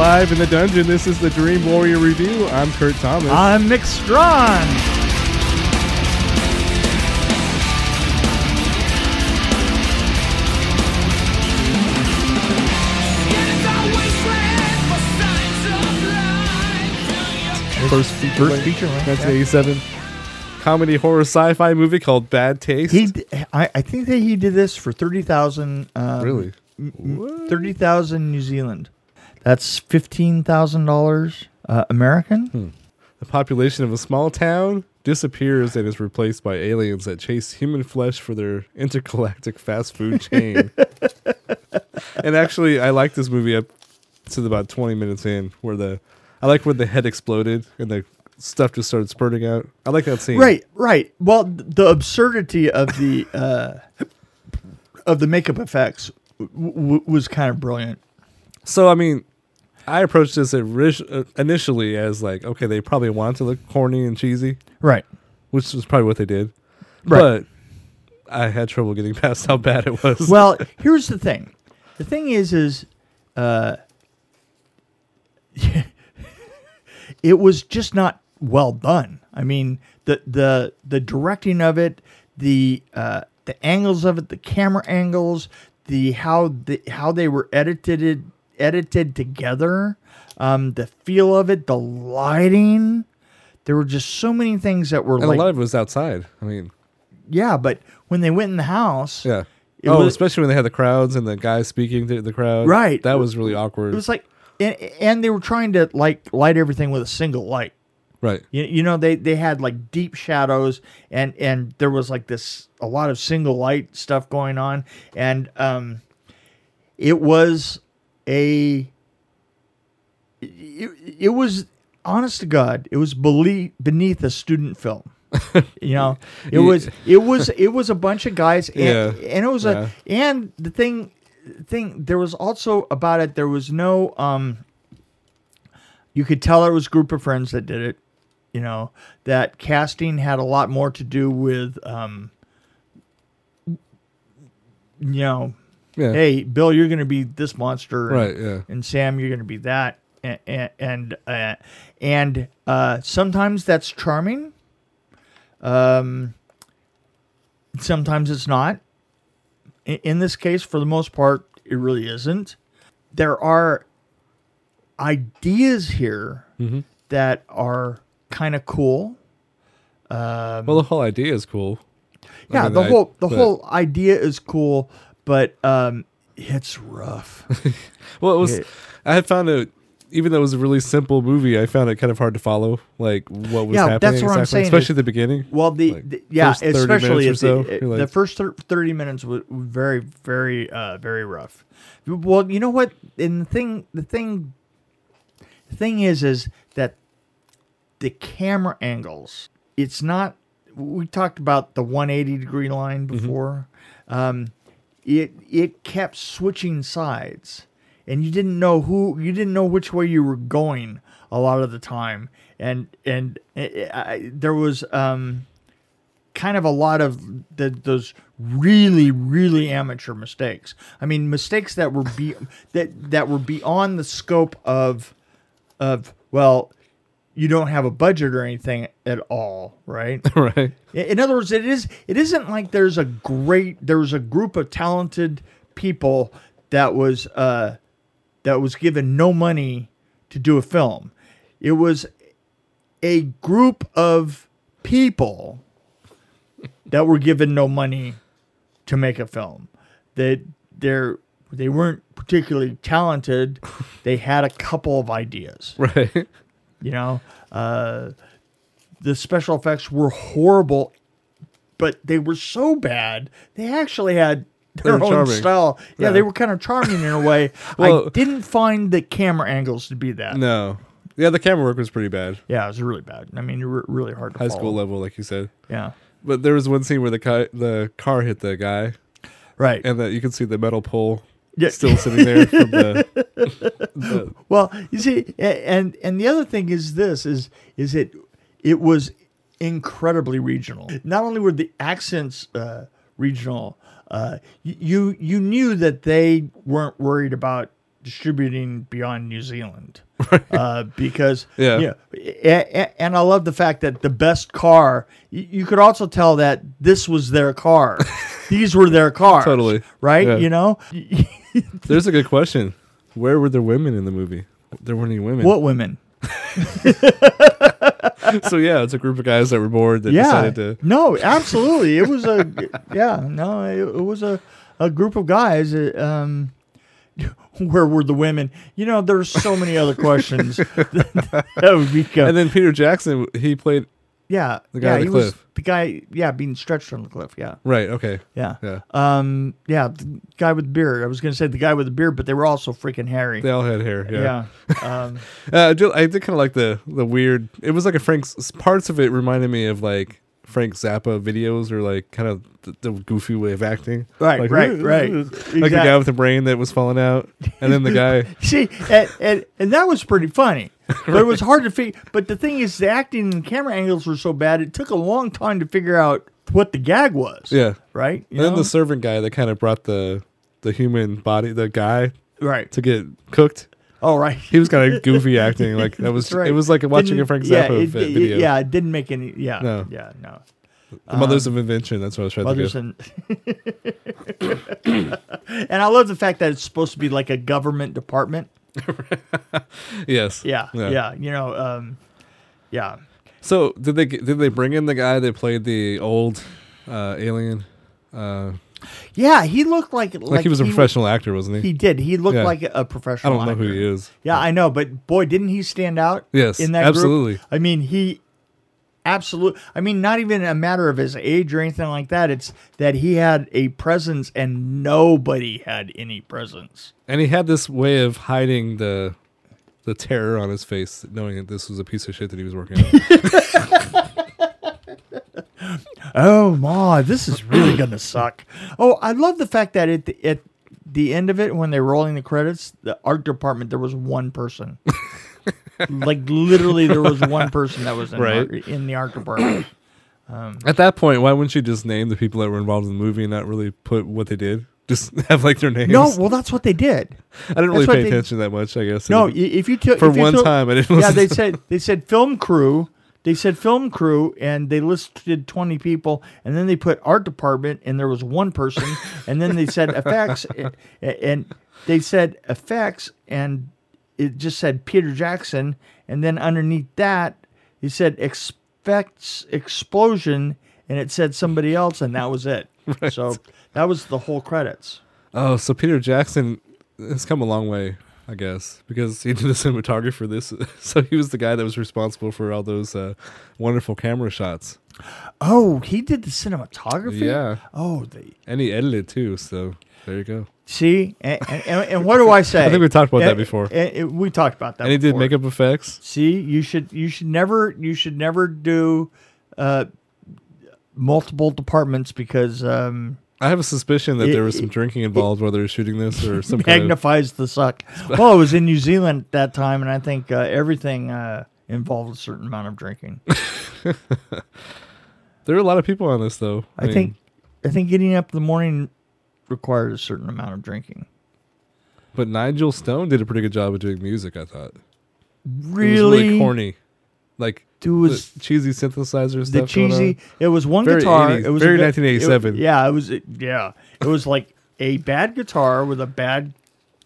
live in the dungeon. This is the Dream Warrior Review. I'm Kurt Thomas. I'm Mick Strawn. First feature, First feature length, 1987 comedy horror sci-fi movie called Bad Taste. He, d- I, I think that he did this for thirty thousand. Um, really? Thirty thousand New Zealand. That's fifteen thousand dollars uh, American. The population of a small town disappears and is replaced by aliens that chase human flesh for their intergalactic fast food chain. and actually, I like this movie up to about 20 minutes in, where the I like when the head exploded and the stuff just started spurting out. I like that scene. Right, right. Well, the absurdity of the uh, of the makeup effects w- w- was kind of brilliant. So I mean, I approached this initially as like, okay, they probably want to look corny and cheesy, Right. which was probably what they did. Right. But I had trouble getting past how bad it was. Well, here's the thing. The thing is, is uh, it was just not well done. I mean, the the the directing of it, the uh, the angles of it, the camera angles, the how the how they were edited edited together, um, the feel of it, the lighting. There were just so many things that were and like, a lot of it was outside. I mean, yeah. But when they went in the house, yeah. Oh, was- especially when they had the crowds and the guys speaking to the crowd. Right. That was really awkward. it was like, and, and they were trying to like light everything with a single light. right. You, you know they they had like deep shadows and and there was like this a lot of single light stuff going on and um it was a it, it was honest to god it was belie- beneath a student film you know it was it was it was a bunch of guys and, Yeah. and it was Yeah. a and the thing thing there was also about it there was no um you could tell it was a group of friends that did it you know that casting had a lot more to do with um you know Yeah. hey bill you're gonna be this monster and, Right, yeah. and sam you're gonna be that and and uh, and uh sometimes that's charming um sometimes it's not in, this case for the most part it really isn't there are ideas here Mm-hmm. that are kind of cool well, the whole idea is cool. I yeah mean, the I- whole the but- whole idea is cool but um it's rough Well, it was. it- I found it, even though it was a really simple movie, I found it kind of hard to follow, like what was Yeah, happening. that's what I'm saying especially is- the beginning. Well, the, Like, the- yeah, especially the, so, you're the first thirty minutes was very, very, uh, very rough. Well, you know what? And the thing, the thing, the thing is, is that the camera angles. It's not. We talked about the 180 degree line Mm-hmm. before. Um, it it kept switching sides, and you didn't know who you didn't know which way you were going a lot of the time, and and uh, I, there was um, kind of a lot of the, those really really amateur mistakes. I mean, mistakes that were be that that were beyond the scope of of well, you don't have a budget or anything at all, right? right. In other words, it is it isn't like there's a great there was a group of talented people that was uh that was given no money to do a film. It was a group of people that were given no money to make a film. That they're they weren't particularly talented. They had a couple of ideas. Right. You know, uh, the special effects were horrible, but they were so bad they actually had their own charming. style. Yeah, Yeah. they were kind of charming in a way. Well- I didn't find the camera angles to be that. No. Yeah, the camera work was pretty bad. Yeah, it was really bad. I mean, re- really hard to High follow. school level, like you said. Yeah, But there was one scene where the car, the car hit the guy, right. and that you can see the metal pole Yeah. still sitting there from the, the Well, you see, and and the other thing is this is is it it was incredibly regional. Not only were the accents uh, regional, uh, you you knew that they weren't worried about distributing beyond New Zealand uh, because Yeah. yeah, a- a- and I love the fact that the best car. You, you could also tell that this was their car. These were their cars. Totally. right. Yeah. You know There's a good question. Where were the women in the movie? There weren't any women. what women? so yeah, it's a group of guys that were bored that yeah. decided to. No, absolutely. It was a yeah. No, it, it was a a group of guys. uh, Um, where were the women? You know, there's so many other questions that would become. And then Peter Jackson, he played. Yeah, the guy yeah, on the he was cliff. the guy. Yeah, being stretched from the cliff. Yeah, Right. Okay. yeah, Yeah. Um, yeah, the guy with the beard. I was gonna say the guy with the beard, but they were also freaking hairy. They all had hair. Yeah. yeah. Um, Uh, I did. I did kind of like the the weird. It was like a Frank's. Parts of it reminded me of like Frank Zappa videos or like kind of the, the goofy way of acting. Right, Like, right, right. Like the Exact- guy with the brain that was falling out, and then the guy. See, and, and, and that was pretty funny. But it was hard to figure. But the thing is, the acting and camera angles were so bad, it took a long time to figure out what the gag was. Yeah. Right? You And then know? the servant guy that kind of brought the the human body, the guy right. to get cooked. Oh, right. He was kind of goofy acting. Like that was. Right. It was like watching Didn't- a Frank yeah, Zappa it- vi- it- video. Yeah, it didn't make any. Yeah. No. Yeah, no. The Mothers um, of Invention. That's what I was trying Mothers to and. and I love the fact that it's supposed to be like a government department. Yes. Yeah. Yeah. you know, um, yeah. So did they did they bring in the guy that played the old uh, alien? Uh, Yeah, he looked like like, like, he was a professional actor, wasn't he? He did. He looked Yeah. like a professional. I don't know who he is. Yeah, I know, but boy, didn't he stand out? Yes, in that absolutely. Group? I mean, he absolutely. I mean, not even a matter of his age or anything like that. It's that he had a presence, and nobody had any presence. And he had this way of hiding the the terror on his face, knowing that this was a piece of shit that he was working on. Oh my, this is really gonna suck. Oh, I love the fact that at the, at the end of it, when they're rolling the credits, the art department there was one person. like literally, there was one person that was in, Right. art, in the art department. Um, At that point, why wouldn't you just name the people that were involved in the movie and not really put what they did? Just have like their names. No, well, that's what they did. I didn't really pay they- attention that much. I guess. No, If- you took for if you one took- time, I didn't. yeah, they said they said film crew. They said film crew, and they listed twenty people, and then they put art department, and there was one person, and then they said effects, and, and they said effects, and it just said Peter Jackson, and then underneath that it said expects explosion, and it said somebody else, and that was it. So that was the whole credits. Oh, so Peter Jackson has come a long way, I guess, because he did the cinematography for this. So he was the guy that was responsible for all those uh, wonderful camera shots, Oh, he did the cinematography. Yeah. Oh, the and he edited too. So there you go. See, and, and, and what do I say? I think we talked about that before. and- and we talked about that. And he did makeup effects. See, you should you should never you should never do uh, multiple departments because um, I have a suspicion that It- there was some it- drinking involved while they were shooting this, or some kind of. magnifies the suck. Well, I was in New Zealand at that time, and I think uh, everything uh, involved a certain amount of drinking. There are a lot of people on this, though. I, mean, think I think getting up in the morning required a certain amount of drinking. but Nigel Stone did a pretty good job of doing music. I thought it Really, was really corny, like It was the cheesy synthesizer the stuff. going cheesy. on. It was one Very guitar. 80s, it was very 1987. it- yeah, it was. Yeah, it was like a bad guitar with a bad.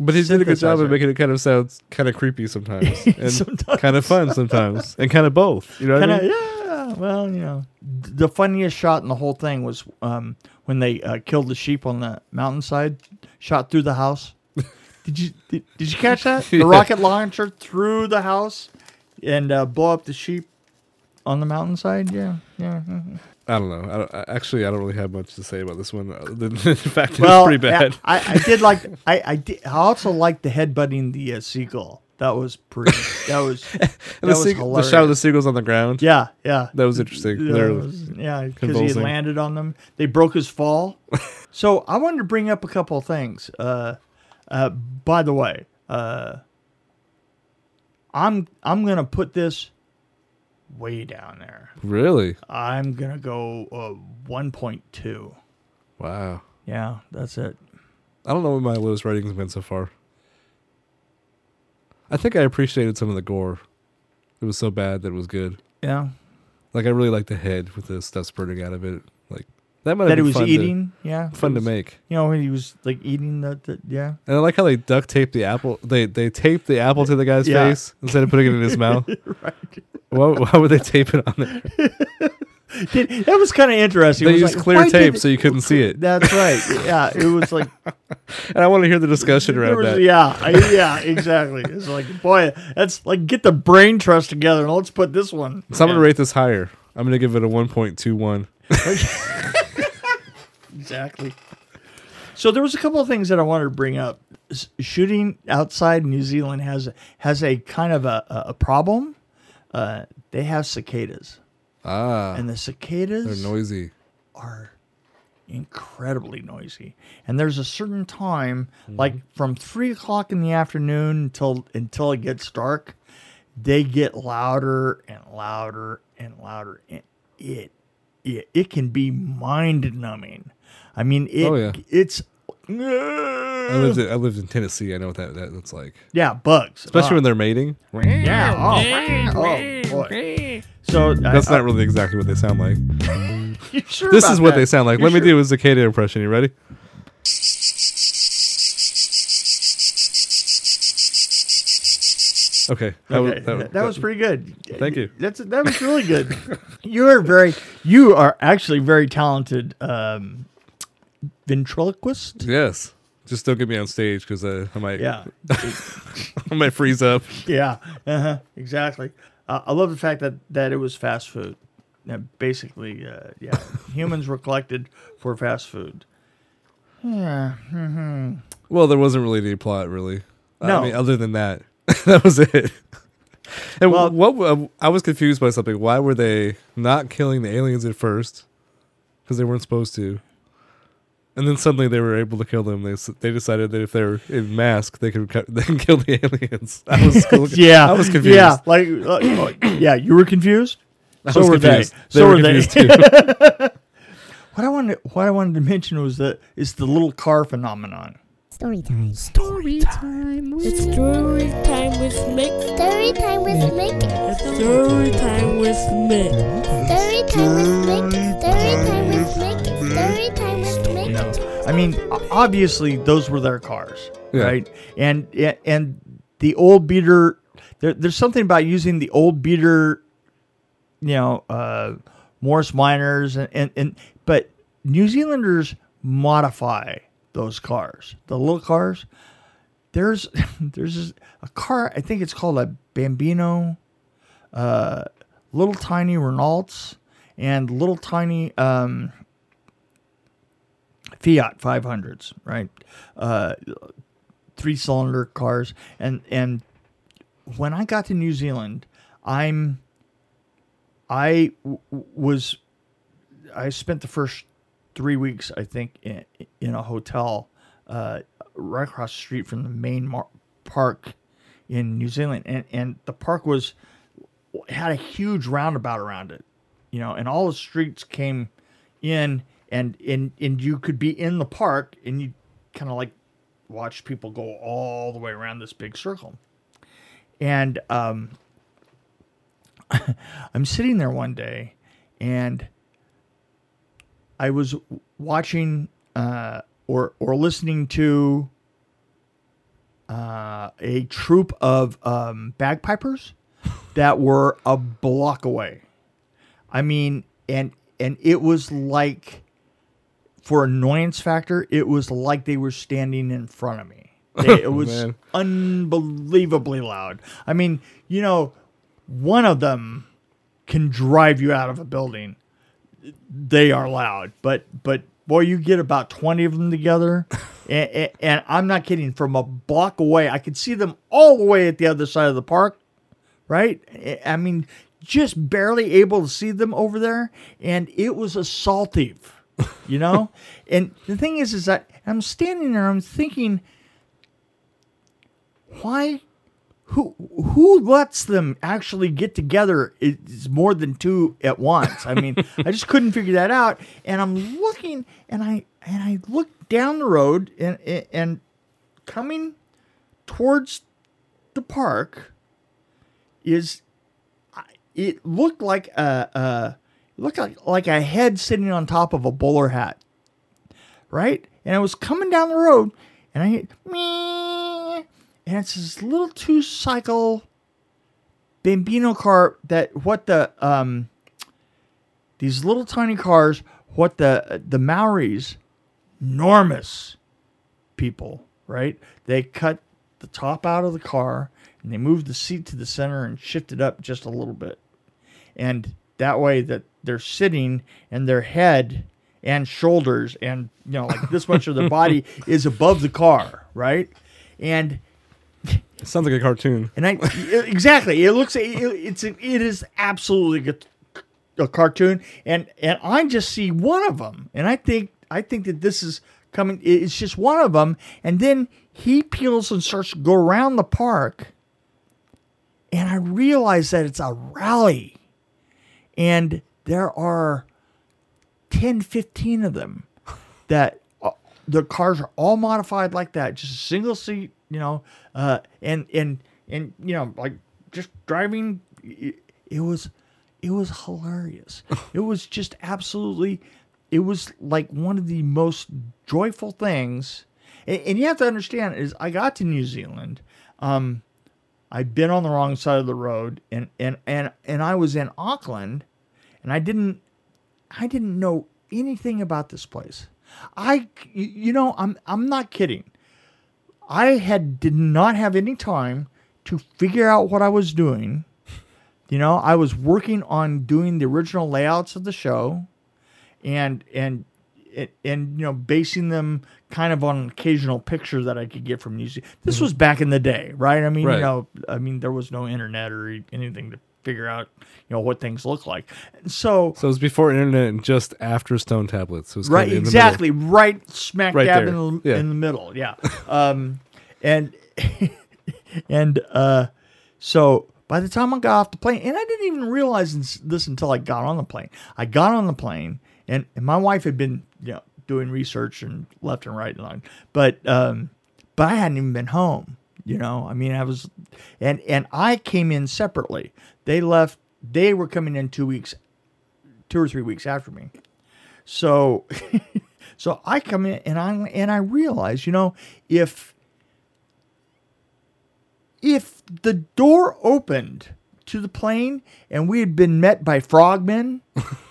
But he did a good job of making it kind of sound kind of creepy sometimes, and Sometimes. kind of fun sometimes, and kind of both. You know what Kind I mean? yeah. Well, you know, the funniest shot in the whole thing was um, when they uh, killed the sheep on the mountainside, shot through the house. Did you did, did you catch that? The rocket launcher through the house and uh, blow up the sheep on the mountainside. Yeah, yeah. mhm. I don't know. I don't, I, actually, I don't really have much to say about this one. Other than the fact Well, it's pretty bad. I, I did like I I, did, I also liked the headbutting the uh, seagull. That was pretty. That was that the, was the hilarious. shot of the seagulls on the ground. Yeah, yeah. That was interesting. Yeah, They're- was- yeah, because he had convulsing. landed on them. They broke his fall. so I wanted to bring up a couple of things. Uh, uh, by the way, uh, I'm I'm gonna put this way down there. Really? I'm gonna go uh, 1.2. Wow. Yeah, that's it. I don't know what my lowest rating's been so far. I think I appreciated some of the gore. It was so bad that it was good. Yeah. Like I really liked the head with the stuff spurting out of it. Like that might That have he been was fun eating. yeah. Fun It to make. You know, when he was like eating the, the yeah. And I like how they duct taped the apple. They they taped the apple to the guy's Yeah. face instead of putting it in his mouth. right. Why, why would they tape it on there? That was kind of interesting. They It was used like, clear tape so you couldn't see it. That's right. Yeah, it was like And I want to hear the discussion around was, that. yeah, I, yeah, exactly. It's like, boy, that's like get the brain trust together and let's put this one. So I'm gonna rate this higher. I'm gonna give it a 1.21. exactly. So there was a couple of things that I wanted to bring up. Shooting outside New Zealand has has a kind of a, a a problem. Uh, they have cicadas, Ah, and the cicadas they're noisy. are incredibly noisy. And there's a certain time, like from three o'clock in the afternoon until until it gets dark, they get louder and louder and louder. And it it, it can be mind numbing. I mean, it Oh, yeah. it's I lived in, I lived in Tennessee. I know what that, that that's like, yeah bugs, especially Uh, when they're mating. yeah oh, oh boy. So That's I, not really exactly what they sound like. You sure This about is what that? they sound like. You're Let me do a cicada impression. You ready? Okay. That, Okay, was, that, that was pretty good. Thank you. That's that was really good. you are very, you are actually very talented um, ventriloquist. Yes. Just don't get me on stage because uh, I might Yeah, I might freeze up. yeah, uh-huh, exactly. Uh, I love the fact that that it was fast food. Yeah, basically, uh, yeah, humans were collected for fast food. Yeah, Well, there wasn't really any plot, really. No. I mean, other than that, that was it. And Well- what uh, I was confused by something. Why were they not killing the aliens at first? Because they weren't supposed to. And then suddenly they were able to kill them. They they decided that if they were in mask, they could cut- they can kill the aliens. I was yeah, I was confused. Yeah, like, uh, yeah, you were confused. I so was were confused. they. They so were were they. too. What I wanted, what I wanted to mention was the is the little car phenomenon. Story time. Story time It's story time with Mick. Story time with Mick. Story time with Mick. Story time with Mick. I mean obviously those were their cars, Yeah. right? And and- the old beater. There, there's something about using the old beater, you know, uh, Morris Minors and, and and but New Zealanders modify those cars, the little cars. There's there's a car. I think it's called a Bambino. Uh, little tiny Renaults and little tiny um, Fiat 500s, right? Uh, three cylinder cars. And, and when I got to New Zealand, I'm, I w- was, I spent the first three weeks, I think, in, in a hotel uh, right across the street from the main mar- park in New Zealand. And, and the park was, had a huge roundabout around it, you know, and all the streets came in and and and you could be in the park and you kind of like watch people go all the way around this big circle. And um I'm sitting there one day and I was watching uh or or listening to uh, a troop of um, bagpipers that were a block away. I mean, and and it was like, for annoyance factor, it was like they were standing in front of me. They, it oh, was man. unbelievably loud. I mean, you know, one of them can drive you out of a building. They are loud, but but boy, you get about twenty of them together, and, and, and I'm not kidding. From a block away, I could see them all the way at the other side of the park. Right? I- I mean, just barely able to see them over there, and it was assaultive, you know. and the thing is, is that I'm standing there, I'm thinking, why who who lets them actually get together is more than two at once i mean i just couldn't figure that out and i'm looking and i and i look down the road and and coming towards the park is it looked like a, a it looked like, like a head sitting on top of a bowler hat right? And i was coming down the road and i hit me and it's this little two cycle bambino car that what the um these little tiny cars what the the maoris enormous people right? They cut the top out of the car and they moved the seat to the center and shifted up just a little bit. And that way that they're sitting and their head and shoulders and you know like this much of their body is above the car right? And It sounds like a cartoon. and I exactly, it looks it, it's it is absolutely a, a cartoon, and and I just see one of them, and I think I think that this is coming. It's just one of them, and then he peels and starts to go around the park, and I realize that it's a rally, and there are 10, 15 of them that uh, the cars are all modified like that, just a single seat, you know, uh, and and and you know, like just driving. It, it was, it was hilarious. it was just absolutely. It was like one of the most joyful things, and, and you have to understand is I got to New Zealand. Um, I'd been on the wrong side of the road, and and and and I was in Auckland, and I didn't I didn't know anything about this place. I, you know, I'm I'm not kidding. I had did not have any time to figure out what I was doing. You know, I was working on doing the original layouts of the show, and and and, and you know, basing them kind of on an occasional picture that I could get from Zealand. This mm-hmm. was back in the day, right? I mean, Right. you know, I mean, there was no internet or anything to figure out, you know, what things look like. So So it was before internet and just after stone tablets. It was right kinda the exactly. Right smack Right dab in the, Yeah. in the middle yeah. Um and and uh so by the time i got off the plane and i didn't even realize this- this until i got on the plane. I got on the plane and, and my wife had been you know doing research and left and right and on but um but i hadn't even been home you know? I mean i was and and i came in separately. They left they were coming in two weeks two or three weeks after me. So so I come in and I and I realize, you know, if if the door opened to the plane and we had been met by frogmen,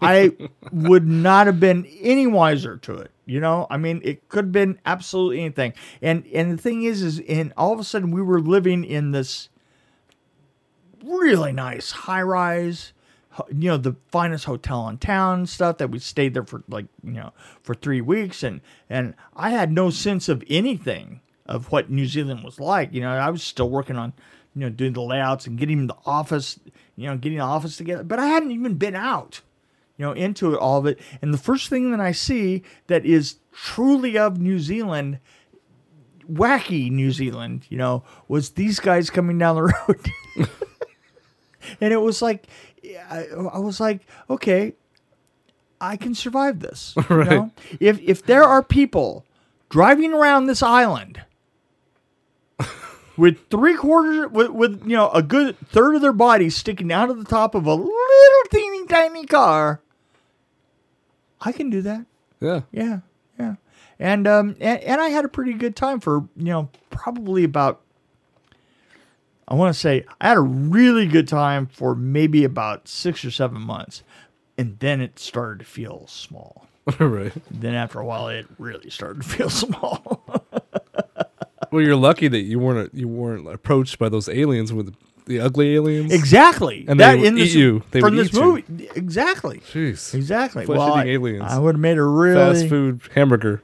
I would not have been any wiser to it. You know, I mean, it could have been absolutely anything. And and the thing is, is and all of a sudden we were living in this really nice high rise you know the finest hotel in town stuff that we stayed there for like you know for three weeks and and i had no sense of anything of what new zealand was like you know i was still working on you know doing the layouts and getting the office you know getting the office together but i hadn't even been out you know into it, all of it and the first thing that i see that is truly of new zealand wacky new zealand you know was these guys coming down the road and it was like I, I was like okay i can survive this you Right. know? if if there are people driving around this island with three quarters with, with you know a good third of their body sticking out of the top of a little teeny tiny car i can do that Yeah. yeah, yeah. And um and, and I had a pretty good time for, you know, probably about I want to say I had a really good time for maybe about 6 or 7 months. And then it started to feel small. right. Then after a while it really started to feel small. Well, you're lucky that you weren't you weren't approached by those aliens with the ugly aliens. exactly. And they would eat you. They from would this eat you. movie. Exactly. Jeez. Exactly. Flesh well, I, eating aliens. I would have made a really Fast food hamburger.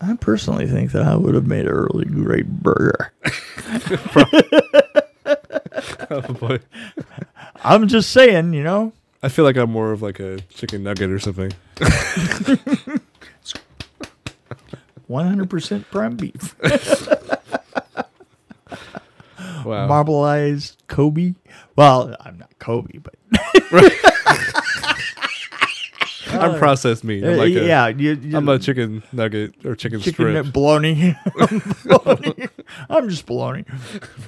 I personally think that I would have made a really great burger. Oh boy. I'm just saying, you know. I feel like I'm more of like a chicken nugget or something. 100% prime beef. Wow. Marbleized Kobe. Well, I'm not Kobe, but I'm processed meat. I'm Uh, like a, yeah, you, you, I'm a chicken nugget or chicken, chicken strip. Bologna. I'm just bologna.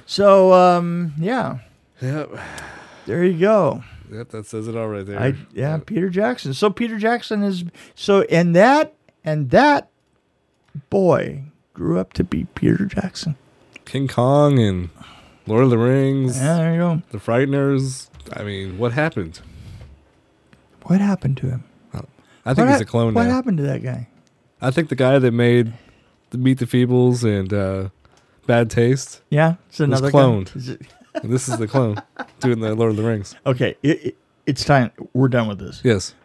So um, yeah, Yep. there you go. Yep. That says it all right there. I yeah, Peter Jackson. So Peter Jackson is so and that and that boy grew up to be Peter Jackson. King Kong and Lord of the Rings, Yeah, there you go. The Frighteners. I mean, what happened? What happened to him? I think what he's a clone What now. happened to that guy? I think the guy that made the Meet the Feebles and uh, Bad Taste, Yeah, it's another cloned. Is it- this is the clone doing the Lord of the Rings. okay, it, it, it's time. We're done with this. Yes.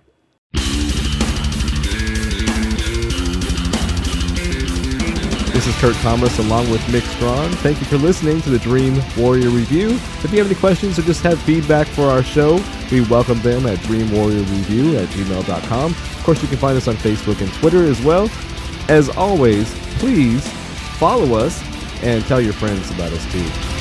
Is Kurt Thomas along with Mick Strawn. Thank you for listening to the Dream Warrior Review. If you have any questions or just have feedback for our show, we welcome them at dreamwarriorreview at gmail.com. Of course, you can find us on Facebook and Twitter as well. As always, please follow us and tell your friends about us too.